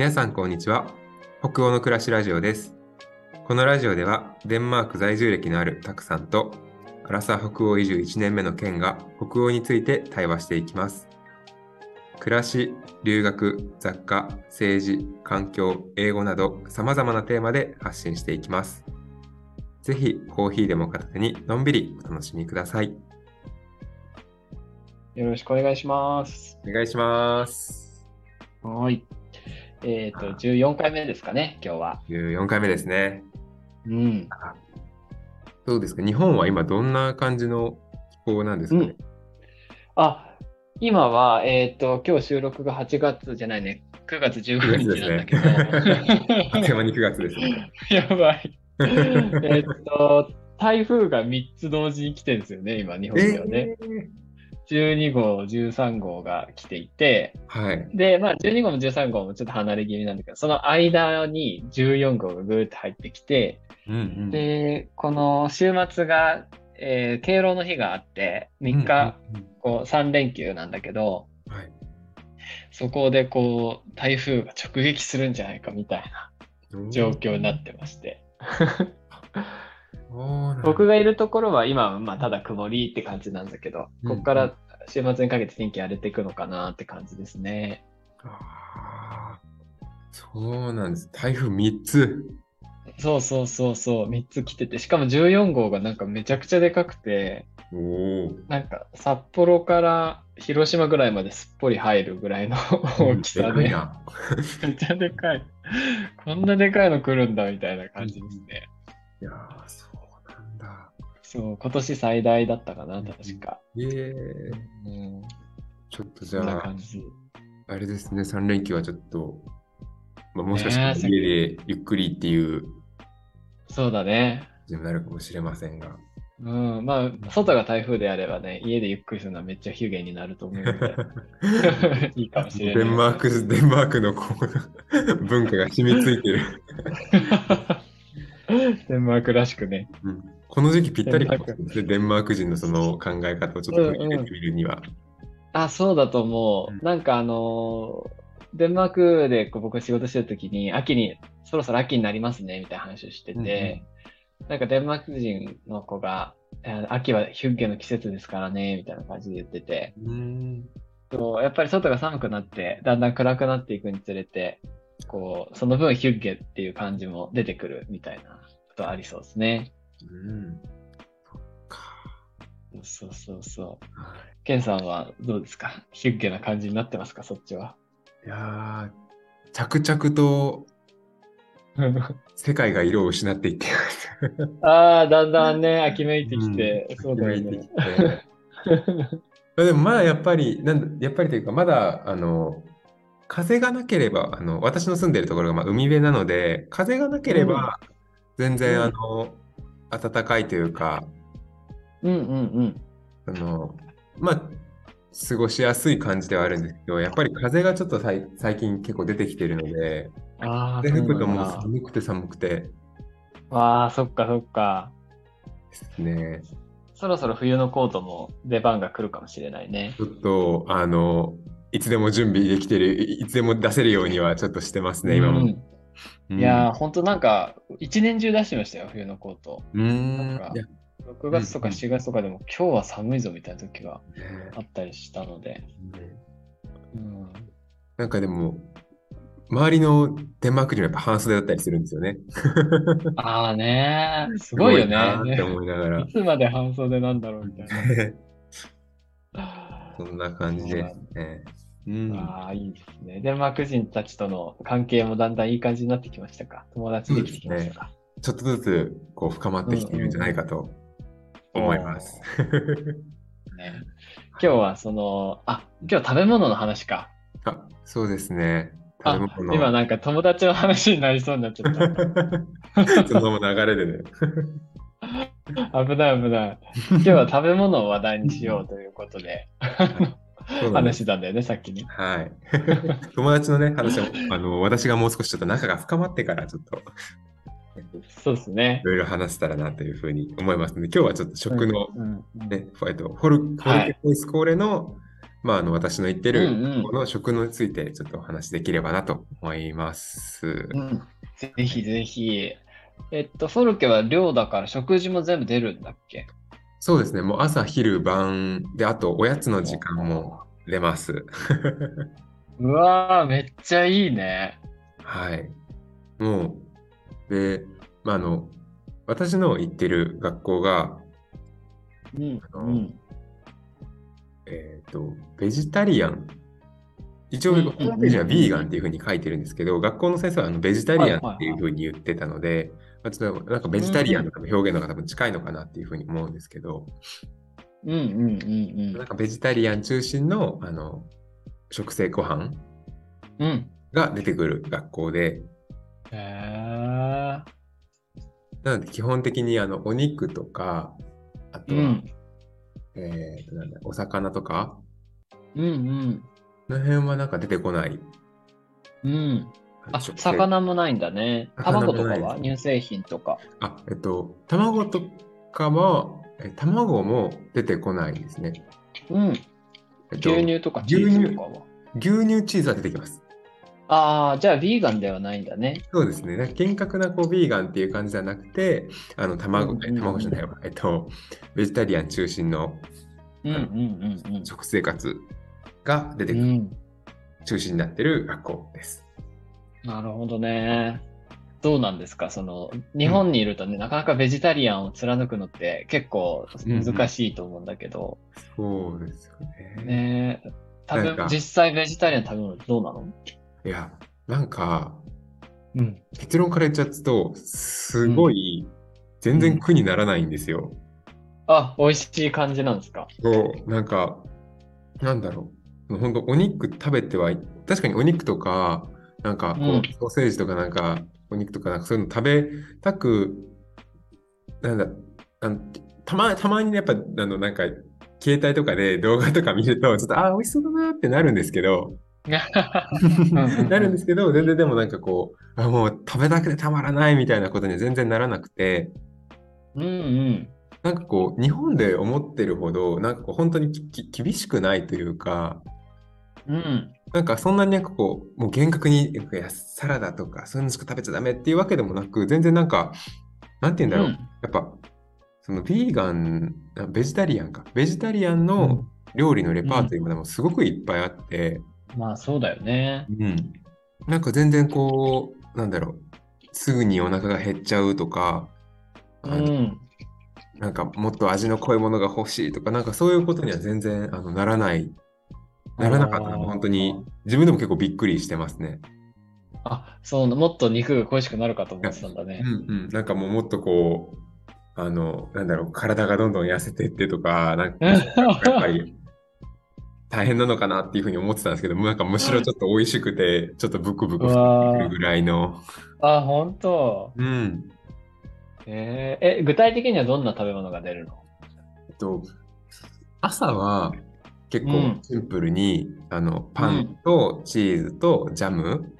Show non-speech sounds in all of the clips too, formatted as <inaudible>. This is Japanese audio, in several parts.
皆さんこんにちは。北欧の暮らしラジオです。このラジオではデンマーク在住歴のあるたくさんとアラサー北欧移住1年目のケンが北欧について対話していきます。暮らし、留学、雑貨、政治、環境、英語など様々なテーマで発信していきます。ぜひコーヒーでも片手にのんびりお楽しみください。よろしくお願いします。お願いします。はい。えっ、と、14回目ですかね、今日は。14回目ですねうん。どうですか？日本は今どんな感じの気候なんですかね、あ、今は、えっ、と、今日収録が8月じゃないね、9月15日なんだけど。あっという間に9月ですね。<laughs> やばい。えっと、台風が3つ同時に来てるんですよね、今、日本ではね。12号、13号が来ていて、はい。で、まあ、12号も13号もちょっと離れ気味なんだけど、その間に14号がぐーっと入ってきて、うんうん、で、この週末が、えー敬老の日があって、3日、こう3連休なんだけど、うんはいそこでこう、台風が直撃するんじゃないかみたいな状況になってまして。<laughs> 僕がいるところは今はまあただ曇りって感じなんだけど、うんここから週末にかけて天気荒れていくのかなって感じですね。あーそうなんです。台風3つ。そうそうそうそう、3つ来てて、しかも14号がなんかめちゃくちゃでかくて。なんか札幌から広島ぐらいまですっぽり入るぐらいの大きさで。<laughs> めっちゃでかい。こんなでかいの来るんだみたいな感じですね。いやー、そ。そう、今年最大だったかな、確か。ええうん、ちょっとじゃあ。あれですね、3連休はちょっと、まあ、もしかしたら家でゆっくりっていうそうだね。にもなるかもしれませんが。うん、まあ、外が台風であればね、家でゆっくりするのはめっちゃ不便になると思うので、<laughs> いいかもしれない。デンマーク、デンマークの文化が染みついてる。<laughs> デンマークらしくね。うんこの時期ぴったりかも。しれないですねデンマーク人のその考え方をちょっと取り入れてみるには。あ、そうだと思う。うん。なんかあのーデンマークでこう僕が仕事してる時に、秋に、そろそろ秋になりますね、みたいな話をしてて、なんかデンマーク人の子が、えー秋はヒュッゲの季節ですからね、みたいな感じで言ってて、うん。やっぱり外が寒くなって、だんだん暗くなっていくにつれて、こう、その分ヒュッゲっていう感じも出てくるみたいなことありそうですね。うん。そっか。そうそうそう。ケンさんはどうですか？ヒュッゲな感じになってますか？そっちは。いやー着々と <laughs> 世界が色を失っていって。ああ、だんだんね、秋めいてきて、うん。そうだよね。秋めいて。きて。でもまだやっぱり、なんだやっぱりというか、まだあの風がなければ、あの私の住んでいるところがまあ海辺なので、風がなければ全然、うん。あの暖かいというか、うんうんうん。あのまあ、過ごしやすい感じではあるんですけど、やっぱり風がちょっとさい最近結構出てきてるので、ああ、風吹くともう寒くて寒くてああ、そっかそっか。ですね。そろそろ冬のコートも出番が来るかもしれないね。ちょっと、あの、いつでも準備できてる、いいつでも出せるようにはちょっとしてますね、今も。うんいやー、ほんとなんか、一年中出してましたよ、冬のコート。うーん、なんかいや6月とかうん7月とかでも、今日は寒いぞみたいな時がねあったりしたので。うん、なんかでも、周りのデンマーク人はやっぱ半袖だったりするんですよね。<laughs> ああねー、すごいよなーってね。思いながらい。つまで半袖なんだろうみたいな。<laughs> そんな感じですね。うん、ああ、いいですね。デンマーク人たちとの関係もだんだんいい感じになってきましたか？友達できてきましたか、ちょっとずつこう深まってきているんじゃないかと思います。ね、今日はその、あ、今日食べ物の話か。あ、そうですね。あ今なんか友達の話になりそうになっちゃった。<laughs> その流れでね。<laughs> 危ない危ない。今日は食べ物を話題にしようということで、<laughs> 話してたんだよね、さっきに。はい。<laughs> 友達のね、話は、あの、私がもう少しちょっと仲が深まってから、ちょっと、そうですねい。ろいろ話せたらなというふうに思いますので、今日はちょっと食の、ね、えっと、ホル、ホルはいケホイスコーレの、まあ、あの私の言ってるこの食についてちょっとお話しできればなと思います。うん。ぜひぜひ。えっと、フォルケは寮だから食事も全部出るんだっけ？そうですね、もう朝、昼、晩で、あとおやつの時間も出ます。<laughs> うわー、めっちゃいいね。はい。もう、で、まあ、あの、私の行ってる学校が、うん。あのうん。えっと、ベジタリアン。一応、うんホームページはビーガンっていうふうに書いてるんですけど、学校の先生はあのベジタリアンっていうふうに言ってたので、まあちょっとなんかベジタリアンの多分表現の方が多分近いのかなっていうふうに思うんですけど、うんうんうんなんかベジタリアン中心のあの食性ご飯うん。うん。が出てくる学校で。なので基本的にあのお肉とか、あとは、うん。えなんだお魚とか、うんうん。この辺はなんか出てこない。うん。あ、魚もないんだね。卵とかは？乳製品とか。あ、えっと、卵とかは、え卵も出てこないですね。うん。えっと牛乳とかチーズとかは？牛乳チーズは出てきます。ああ、じゃあ、ビーガンではないんだね。そうですね。なんか厳格なこうビーガンっていう感じじゃなくて、あの卵、うんうん卵じゃないわ。えっと、ベジタリアン中心のうんうんうん食生活が出てくる、うん。中心になってる学校です。なるほどね。どうなんですか？その、日本にいるとね、なかなかベジタリアンを貫くのって結構難しいと思うんだけど、そうですよね。ねえ食べ実際ベジタリアン食べ物どうなの？いや、なんか、うん。結論から言っちゃうと、すごい、全然苦にならないんですよ。あ、美味しい感じなんですか？そう、なんか、なんだろう。本当お肉食べてはい、確かにお肉とか、なんかこう、うんソーセージとかなんか、お肉とかなんかそういうの食べたく、なんだ、あのたま、たまにねやっぱ、あの、なんか、携帯とかで動画とか見ると、ちょっと、ああ、美味しそうだなってなるんですけど、んなるんですけど、全然でもなんかこう、あもう食べたくてたまらないみたいなことには全然ならなくて、うんうん。なんかこう、日本で思ってるほど、なんかこう、本当にきき厳しくないというか、うん。なんかそんなになんかこう、もう厳格にサラダとかそういうのしか食べちゃダメっていうわけでもなく、全然なんか、なんて言うんだろう。うんやっぱ、そのビーガン、あベジタリアンか。ベジタリアンの料理のレパートリーもでもすごくいっぱいあって、まあそうだよね。うん。なんか全然こう、なんだろう。すぐにお腹が減っちゃうとか、うん。なんかもっと味の濃いものが欲しいとか、なんかそういうことには全然あのならない、ならなかったのが本当に自分でも結構びっくりしてますね。あ、そう、もっと肉が恋しくなるかと思ってたんだね。うんうん、なんかもうもっとこう、あの、なんだろう、体がどんどん痩せてってとか、なんか <laughs> やっぱり大変なのかなっていうふうに思ってたんですけど、なんかむしろちょっと美味しくて、ちょっとブクブクうしてわーくるぐらいの。あ、本当？うん。えーえ、具体的にはどんな食べ物が出るの？えっと、朝は結構うん。シンプルに、あの、パンとチーズとジャム、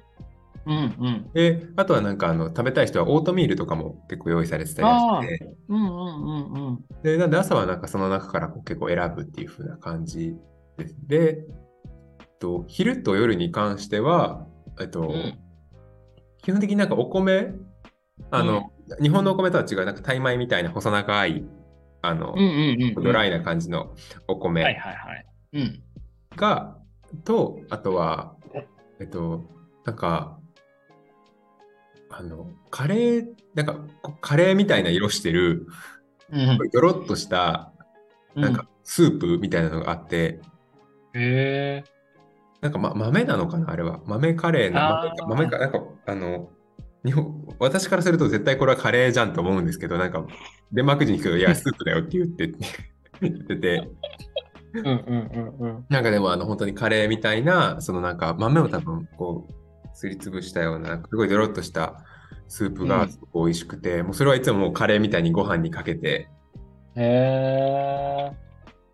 うんうん。で、あとはなんかあの食べたい人はオートミールとかも結構用意されてたりして、うんうんうんうん。で、なんで朝はなんかその中からこう結構選ぶっていう風な感じです。で、と、昼と夜に関しては、えっと、うん。基本的になんかお米、あの、日本のお米とは違う、なんかタイ米みたいな細長い、あの、うんうんうんうん。ドライな感じのお米はいはいはい。うん。が、と、あとは、えっと、なんか、あの、カレー、なんか、こカレーみたいな色してる、うん。ドロッとした、なんか、スープみたいなのがあって、へえ。なんか、ま、豆なのかなあれは。豆カレーな、あー豆か、豆か、なんか、あの、日本、私からすると絶対これはカレーじゃんと思うんですけど、なんか、デンマーク人に聞くと、いや、スープだよって言って、<laughs> 言ってて、うんうんうんうん。なんかでも、あの、本当にカレーみたいな、そのなんか、豆を多分、こう、すりつぶしたような、すごいドロッとしたスープうんがすごく美味しくて、もうそれはいつももうカレーみたいにご飯にかけて、へえ。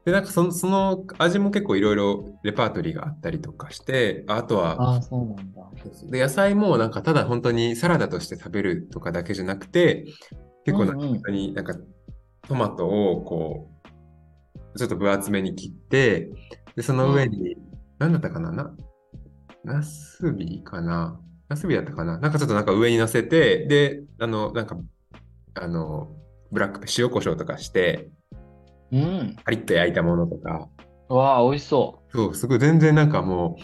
で、なんかその、その味も結構いろいろレパートリーがあったりとかして、あとは、ああ、そうなんだ。で、野菜もなんかただ本当にサラダとして食べるとかだけじゃなくて、結構なんかになんかトマトをこう、ちょっと分厚めに切って、で、その上に、何だったかな？な、ナスビかな？ナスビだったかな？なんかちょっとなんか上に乗せて、で、あの、なんか、あの、ブラックペ塩コショウとかして、うん。カリッと焼いたものとか、わあ、美味しそそう、すごい全然なんかも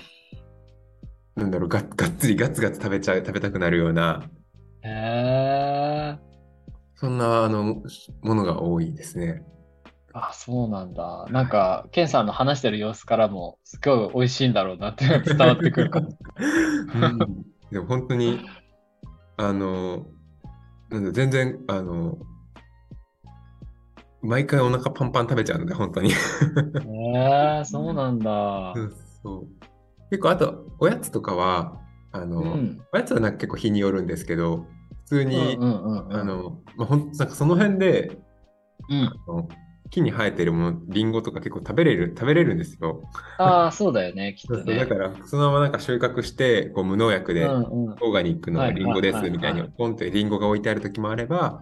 う、なんだろう、ががっつりガツガツ食べちゃう、食べたくなるような、う。へえ。そんなあのものが多いですね。あ、そうなんだ。なんか、ケンさんの話してる様子からも、すごい美味しいんだろうなって伝わってくるかも。<laughs> うんでも本当に、あの、なんだ全然、あの、毎回お腹パンパン食べちゃうので、本当に。へえ、そうなんだう。んそう結構、あと、おやつとかは、あの、うん。おやつはなんか結構日によるんですけど、普通うんに。あの、まあ、ほんなんかその辺で、うん。あの木に生えてるもの、リンゴとか結構食べれる、食べれるんですよ。ああ、そうだよね、<laughs> きっとね。だから、そのままなんか収穫して、こう無農薬で。オーガニックのリンゴですみたいにポンってリンゴが置いてある時もあれば、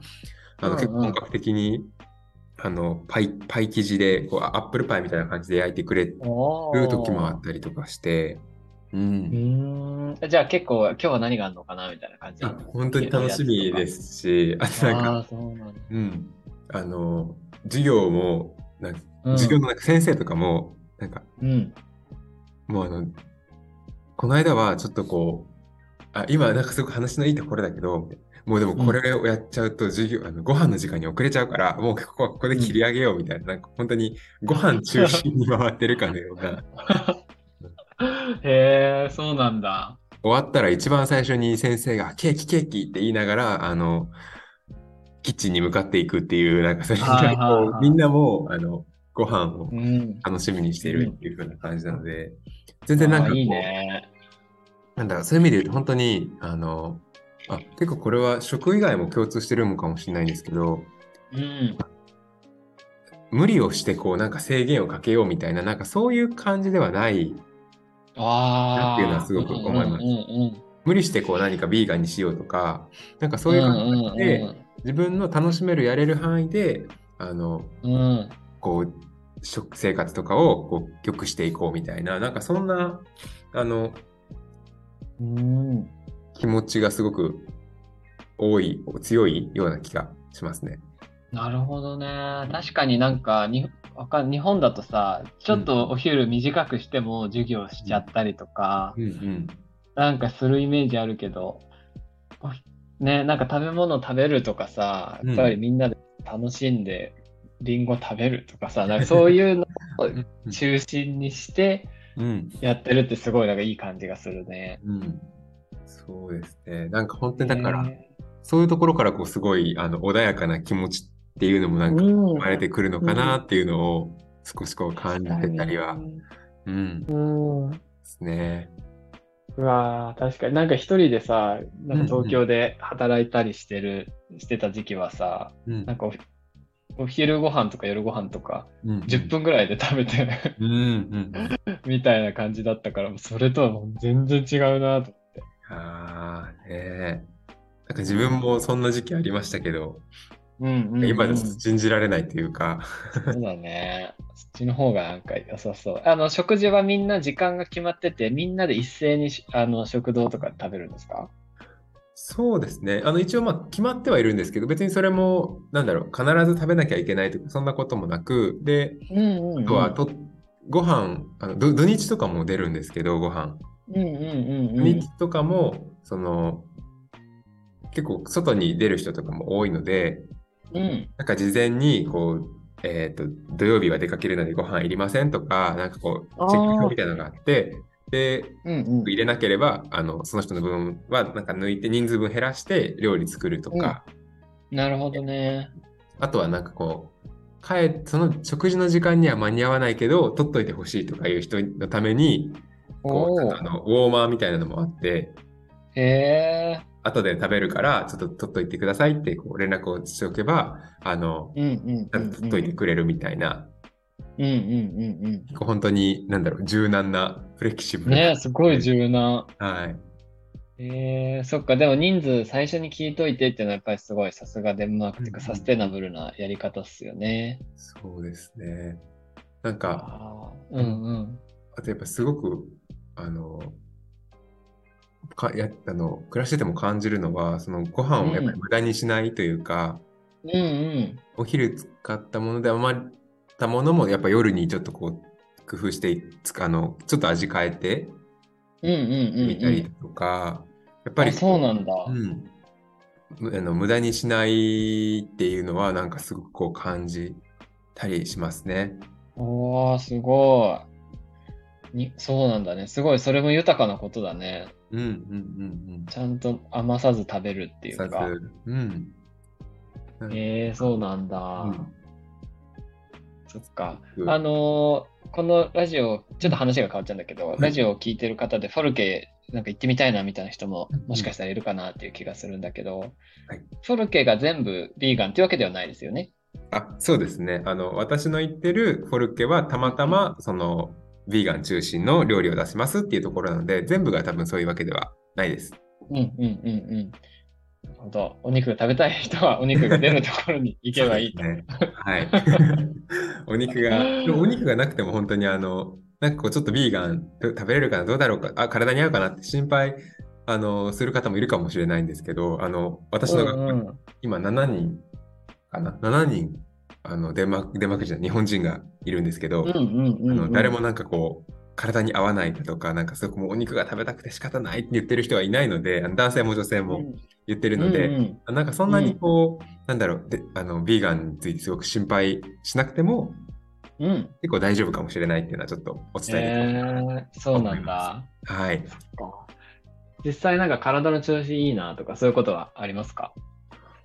あの結構本格的にあのパイパイ生地でこうアップルパイみたいな感じで焼いてくれる時もあったりとかして、う、うんーん。じゃあ結構今日は何があるのかなみたいな感じ。あ本当に楽しみですし、あとなんか。うん、あの授業もなんかうん授業のなんか先生とかもなんかうん。もうあのこの間はちょっとこうあ今なんかすごく話のいいところだけどもうでもこれをやっちゃうと授業、あのご飯の時間に遅れちゃうからもうここはここで切り上げようみたいな,、なんか本当にご飯中心に回ってるかのような <laughs> へえ、そうなんだ。終わったら一番最初に先生がケーキケーキって言いながらあのキッチンに向かっていくっていうなんかそれはいはいはいこうみんなもうあのご飯をうん。楽しみにしているっていう風な感じなので、全然なんかこういいね。なんだろう、そういう意味で言うと、本当に、あの、あ、結構これは食以外も共通してるのかもしれないんですけど、うん。無理をしてこう、なんか制限をかけようみたいな、なんかそういう感じではない、ああ。っていうのはすごく思いますうんうん無理してこう何かビーガンにしようとか、なんかうん。そういう感じうんうんで、自分の楽しめる、やれる範囲で、あの、うん。うん。こう、食生活とかをこう良くしていこうみたいな、なんかそんな、あの、うん。気持ちがすごく多い、強いような気がしますね。なるほどね。確かになんかにわかん日本だとさ、ちょっとお昼短くしても授業しちゃったりとか、うんうん。なんかするイメージあるけど、ね、なんか食べ物食べるとかさ、うんやっぱりみんなで楽しんでリンゴ食べるとかさ、なんかそういうのを中心にしてうん。やってるってすごいなんかいい感じがするね。うん。そうですね。なんか本当にだから、ねそういうところからこうすごいあの穏やかな気持ちっていうのもなんかうん生まれてくるのかなっていうのを少しこう感じてたりは、うん、でうん。すね。うわー確かになんか一人でさ、なんか東京で働いたりしてる、してた時期はさ、うんなんかおお昼ご飯とか夜ご飯とかうん10分ぐらいで食べてうんうん。みたいな感じだったから、それとはもう全然違うなと。ああ、ねえ。なんか自分もそんな時期ありましたけど、うんうん、うん。今で信じられないというか、そうだね。そっちの方がなんか良さそう。あの、食事はみんな時間が決まってて、みんなで一斉にしあの食堂とかで食べるんですか？そうですね。あの一応まあ決まってはいるんですけど、別にそれも、なんだろう、必ず食べなきゃいけないとか、そんなこともなく、で、うんうん、うん。あとはと、ご飯あの土、土日とかも出るんですけど、ご飯。うんうんうん土うん。日とかも、その、結構外に出る人とかも多いので、うん。なんか事前に、こう、えっと、土曜日は出かけるのでご飯いりませんとか、なんかこう、チェック表みたいなのがあって、で、うんうん。入れなければ、あの、その人の分は、なんか抜いて人数分減らして料理作るとか、なるほどね。あとはなんかこう、帰その食事の時間には間に合わないけど、取っといてほしいとかいう人のために、こう、あのウォーマーみたいなのもあって、へえ。後で食べるから、ちょっと取っといてくださいってこう連絡をしておけば、あの、うんうんうんうん。取っといてくれるみたいな、うんうんうん結構本当に、なんだろう、柔軟な、フレキシブうん。ルな。ねすごい柔軟。はい。えー、そっか、でも人数最初に聞いといてっていうのはやっぱりすごいさすがデンマークっていうかうんサステナブルなやり方っすよね。そうですね。なんか、うんうん。あとやっぱすごく、あの、かやあの暮らしてても感じるのは、そのご飯をやっぱり無駄にしないというか、うんうん。お昼使ったもので余ったものもやっぱ夜にちょっとこう工夫してつかあのちょっと味変えてうんうんうんみたりうん。とか、やっぱりあそうなんだ。うんむあの無駄にしないっていうのはなんかすごくこう感じたりしますね。おー、すごい。に、そうなんだね。すごい、それも豊かなことだね。うんうんうんちゃんと余さず食べるっていうか。ず、うん。えー、そうなんだ。うんそっか。うんあのーこのラジオ、ちょっと話が変わっちゃうんだけど、いラジオを聞いてる方でフォルケなんか行ってみたいなみたいな人もうんもしかしたらいるかなっていう気がするんだけど、はいフォルケが全部ビーガンっていうわけではないですよね。あ、そうですね。あの、私の言ってるフォルケはたまたま、その、ヴィーガン中心の料理を出しますっていうところなので、全部が多分そういうわけではないです。うんうんうんうん。なるほど。お肉が食べたい人はお肉が出るところに行けばいいね。はい。<laughs> お肉が、お肉がなくても本当にあの、なんかこうちょっとビーガン食べれるかな、どうだろうか、あ、体に合うかなって心配、あの、する方もいるかもしれないんですけど、あの、私のうんうん今7人かな ?7 人、あの、デンマーク、デンマーク人の日本人がいるんですけど、うんうんうんうんあの誰もなんかこう、体に合わないだとか、なんかすごくもうお肉が食べたくて仕方ないって言ってる人はいないので、あの男性も女性も言ってるので、うんうんなんかそんなにこう、なんだろう、であの、ビーガンについてすごく心配しなくても、うん。結構大丈夫かもしれないっていうのはちょっとお伝えできえたらなー、そうなんだ。はい。実際なんか体の調子いいなとかそういうことはありますか？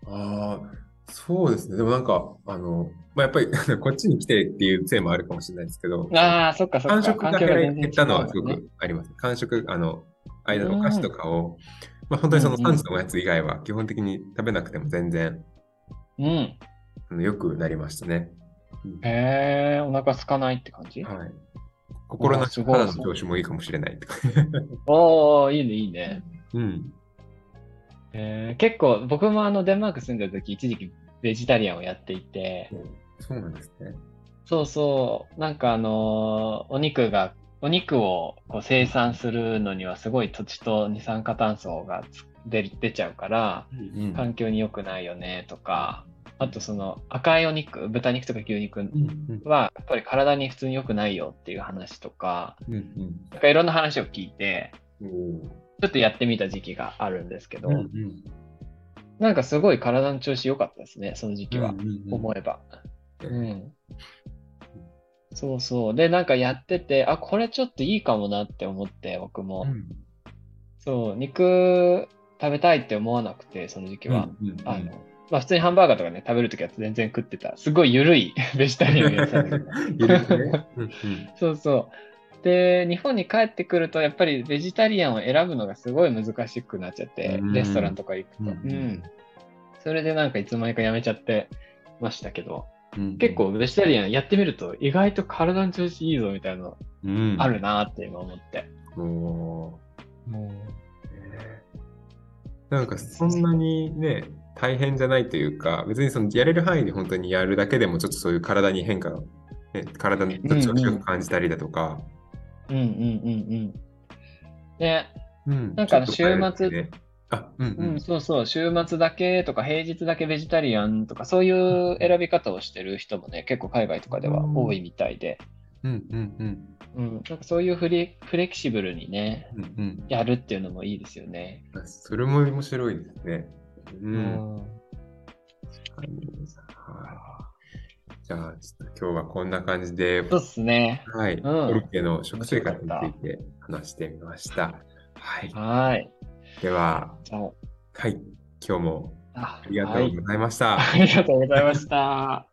ああ、そうですね。でもなんか、あの、まあ、やっぱり <laughs> こっちに来てっていうせいもあるかもしれないですけど、ああ、そっかそっか。間食が減ったのはすごくあります。間食、あの、間のうんお菓子とかを、まあ、本当にそのうんうん3時のおやつ以外は基本的に食べなくても全然うん。あの良くなりましたね。へえ、お腹空かないって感じ？はい。心の肌の調子もいいかもしれないとか。<laughs> おおいいね、いいね。うん。えー、結構、僕もあの、デンマーク住んでる時、一時期ベジタリアンをやっていて、そうなんですね。そうそう、なんかあのーお肉が、お肉をこう生産するのにはすごい土地と二酸化炭素がつ出ちゃうから、うん。環境に良くないよねとか、あとその赤いお肉、豚肉とか牛肉うん。はやっぱり体に普通に良くないよっていう話とか、うんうん。なんかいろんな話を聞いて、うんちょっとやってみた時期があるんですけど、うんうんなんかすごい体の調子良かったですね、その時期は。うんうんうん思えば。うん。そうそう。で、なんかやってて、あ、これちょっといいかもなって思って、僕も。うんそう、肉食べたいって思わなくて、その時期は。うんうんあの、まあ普通にハンバーガーとかね、食べるときは全然食ってた。すごい緩い <laughs> ベジタリアンをやってたんだけど。<laughs> いるね。うんうん <laughs> そうそう。で、日本に帰ってくると、やっぱりベジタリアンを選ぶのがすごい難しくなっちゃってう、ん。レストランとか行くと。うん。うん。それでなんかいつの間にかやめちゃってましたけど、うん。結構ベジタリアンやってみると意外と体の調子いいぞみたいなのうん。あるなって今思って。おー。ねなんかそんなにね、大変じゃないというか、別にそのやれる範囲で本当にやるだけでもちょっとそういう体に変化が、ね、体の調子を感じたりだとか、うんうんうんうん。で、うん。なんかあのちょっと変えるだけであ、うんう、うんんそうそう、週末だけとか平日だけベジタリアンとかそういう選び方をしてる人もね、結構海外とかでは多いみたいで、うんうんうん。うん、なんかそういうフレフレキシブルにね、うんうん。やるっていうのもいいですよね。それも面白いですね。う。うん。確かに。はいじゃあ、今日はこんな感じで、そうっすね。はい、んコルケの食生活について話してみました。はい。はい。では、はい、今日もあ、ありがとはいうございました。ありがとうございました。